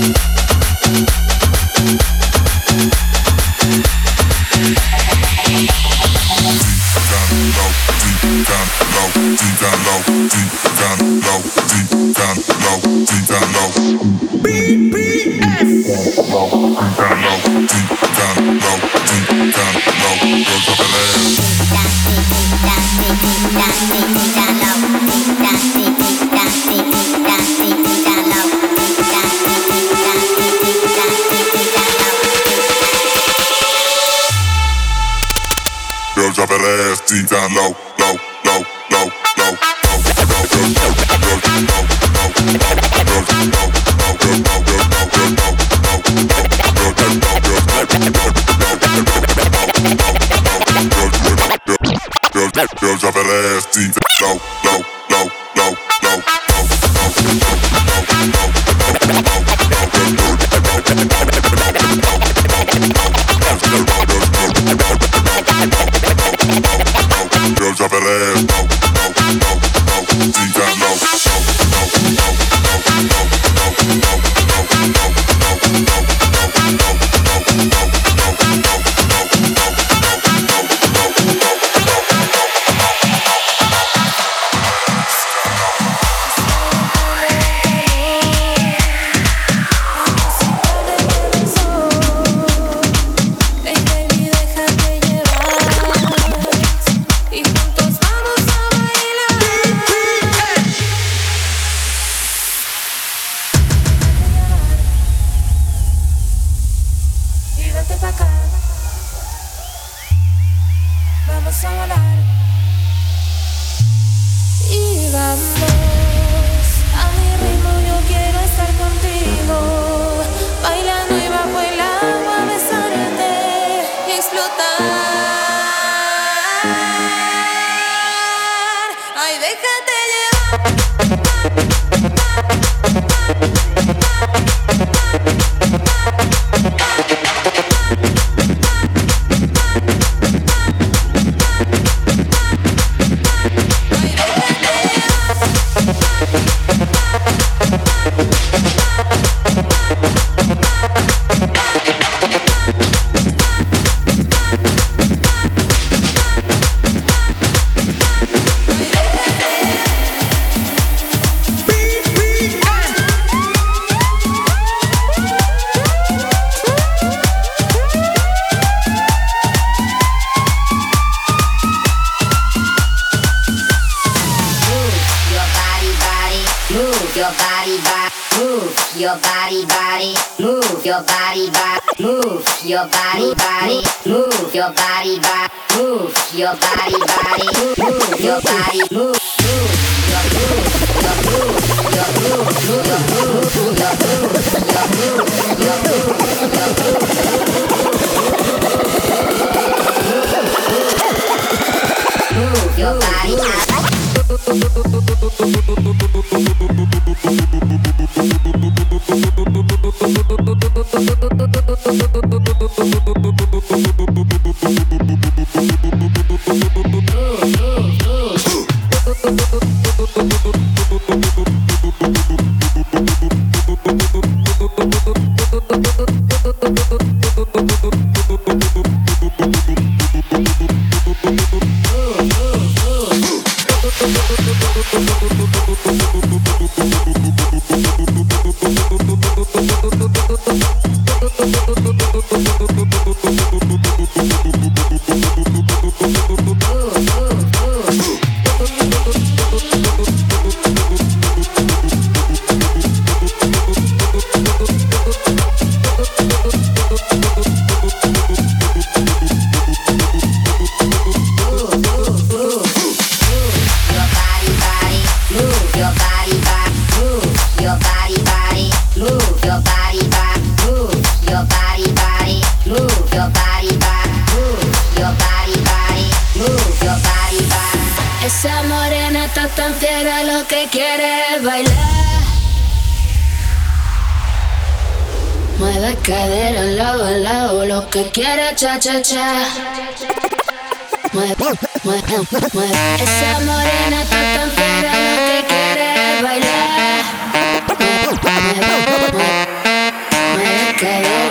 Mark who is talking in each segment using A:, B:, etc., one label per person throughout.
A: Thank deep down low.
B: your body, body, move your body, body, move your body, body, move your body, body, move your body, body, move your body, body, move your body, move, move your move, your move, your move, your move, your body. Thank you. Thank you.
C: lo que quieres bailar. Mueve cadera al lado al lado, lo que quiera cha cha cha. Mueve, mueve, mueve. Esa morena está tan fiera, lo que quiere bailar. Mueve, mueve, mueve. Mueve cadera.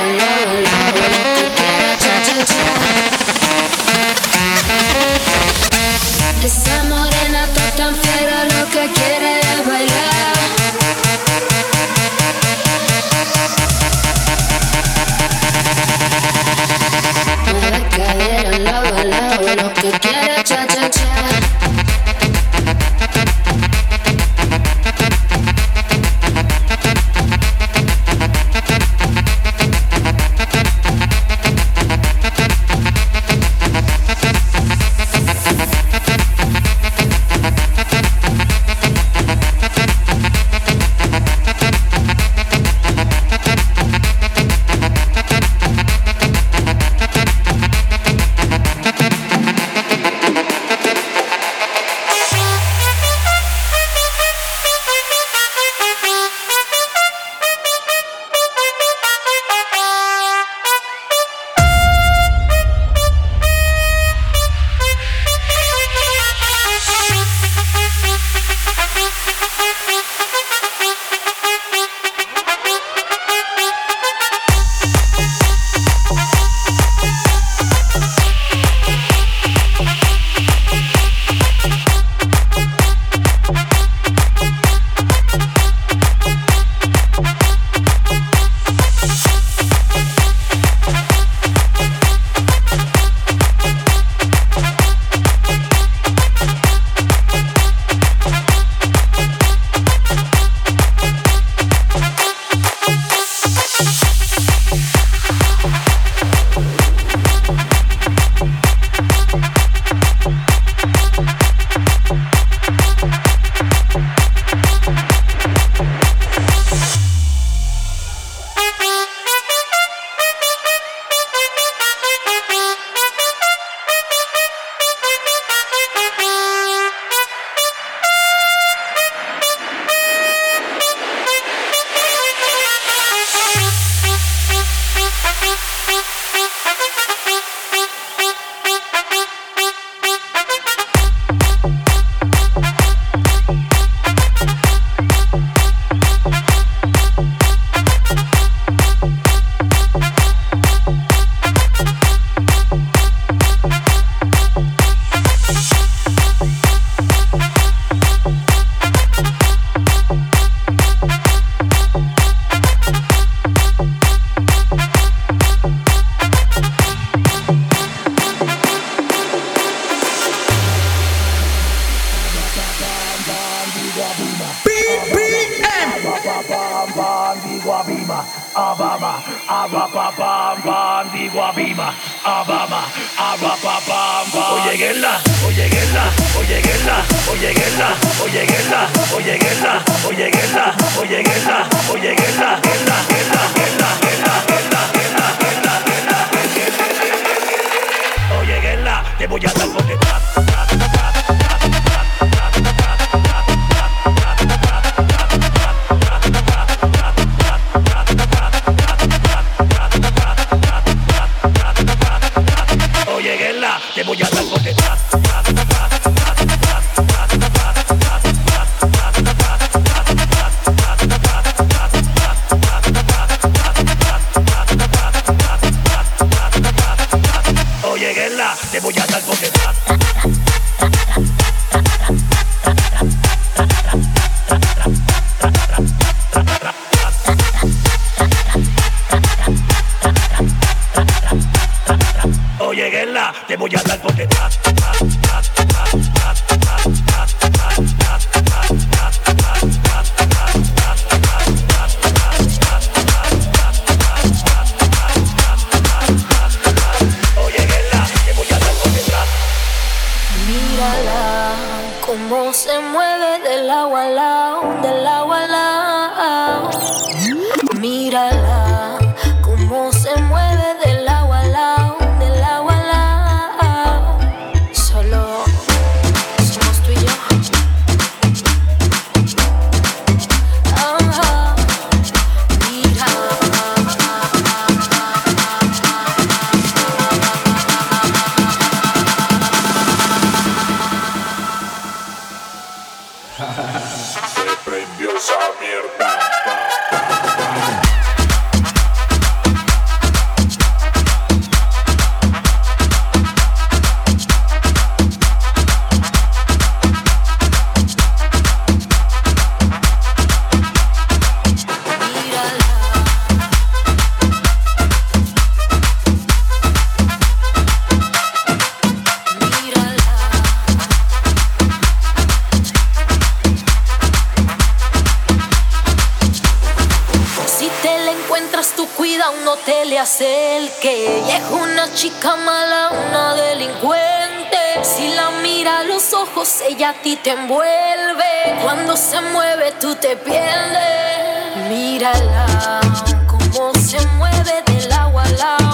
D: oye guerra, oye guerra. guerra.
E: ella a ti te envuelve. Cuando se mueve, tú te pierdes. Mírala, cómo se mueve del agua al agua.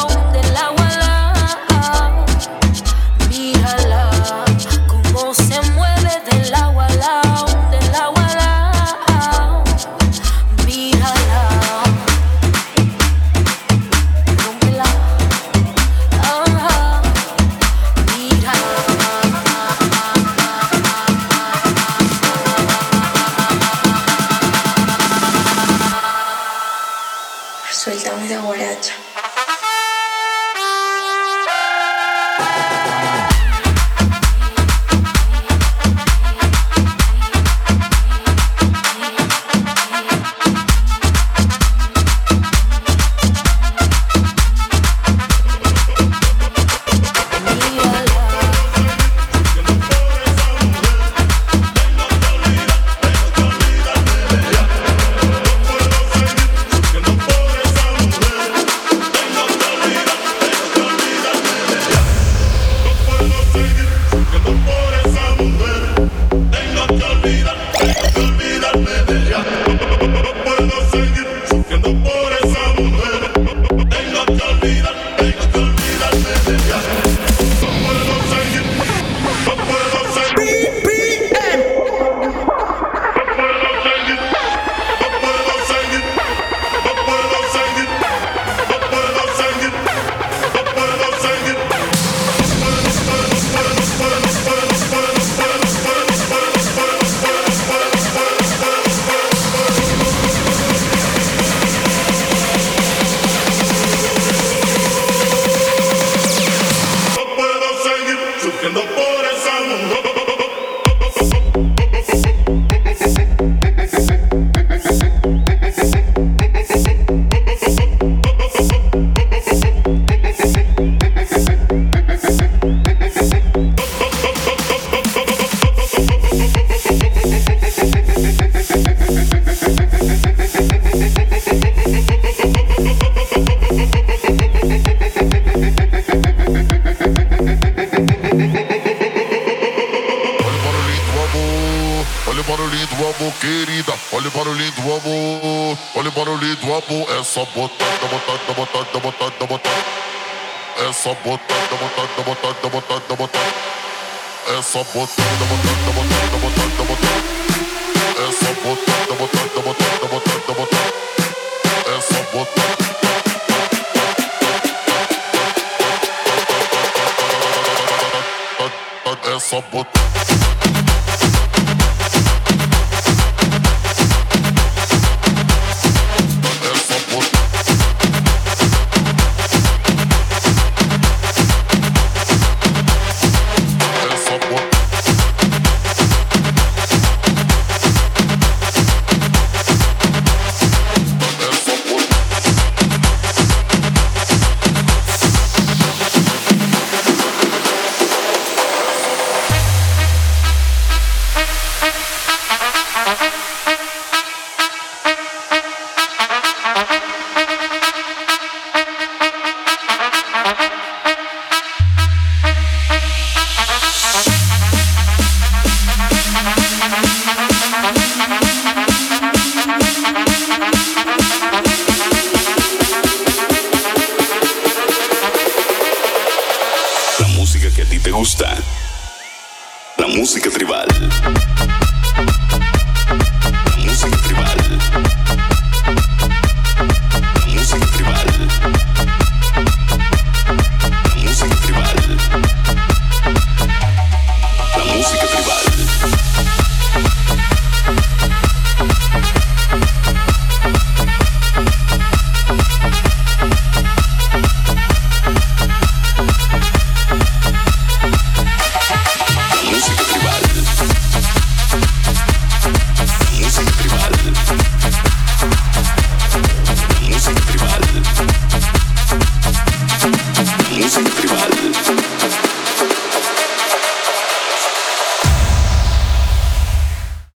F: só botando, botando, botando, botando, botando. É só botando, botando, botando, botando, botando. É só botando, botando, botando, botando, botando. É só botando, botando, botando, botando, botando. É só botando. É só botar.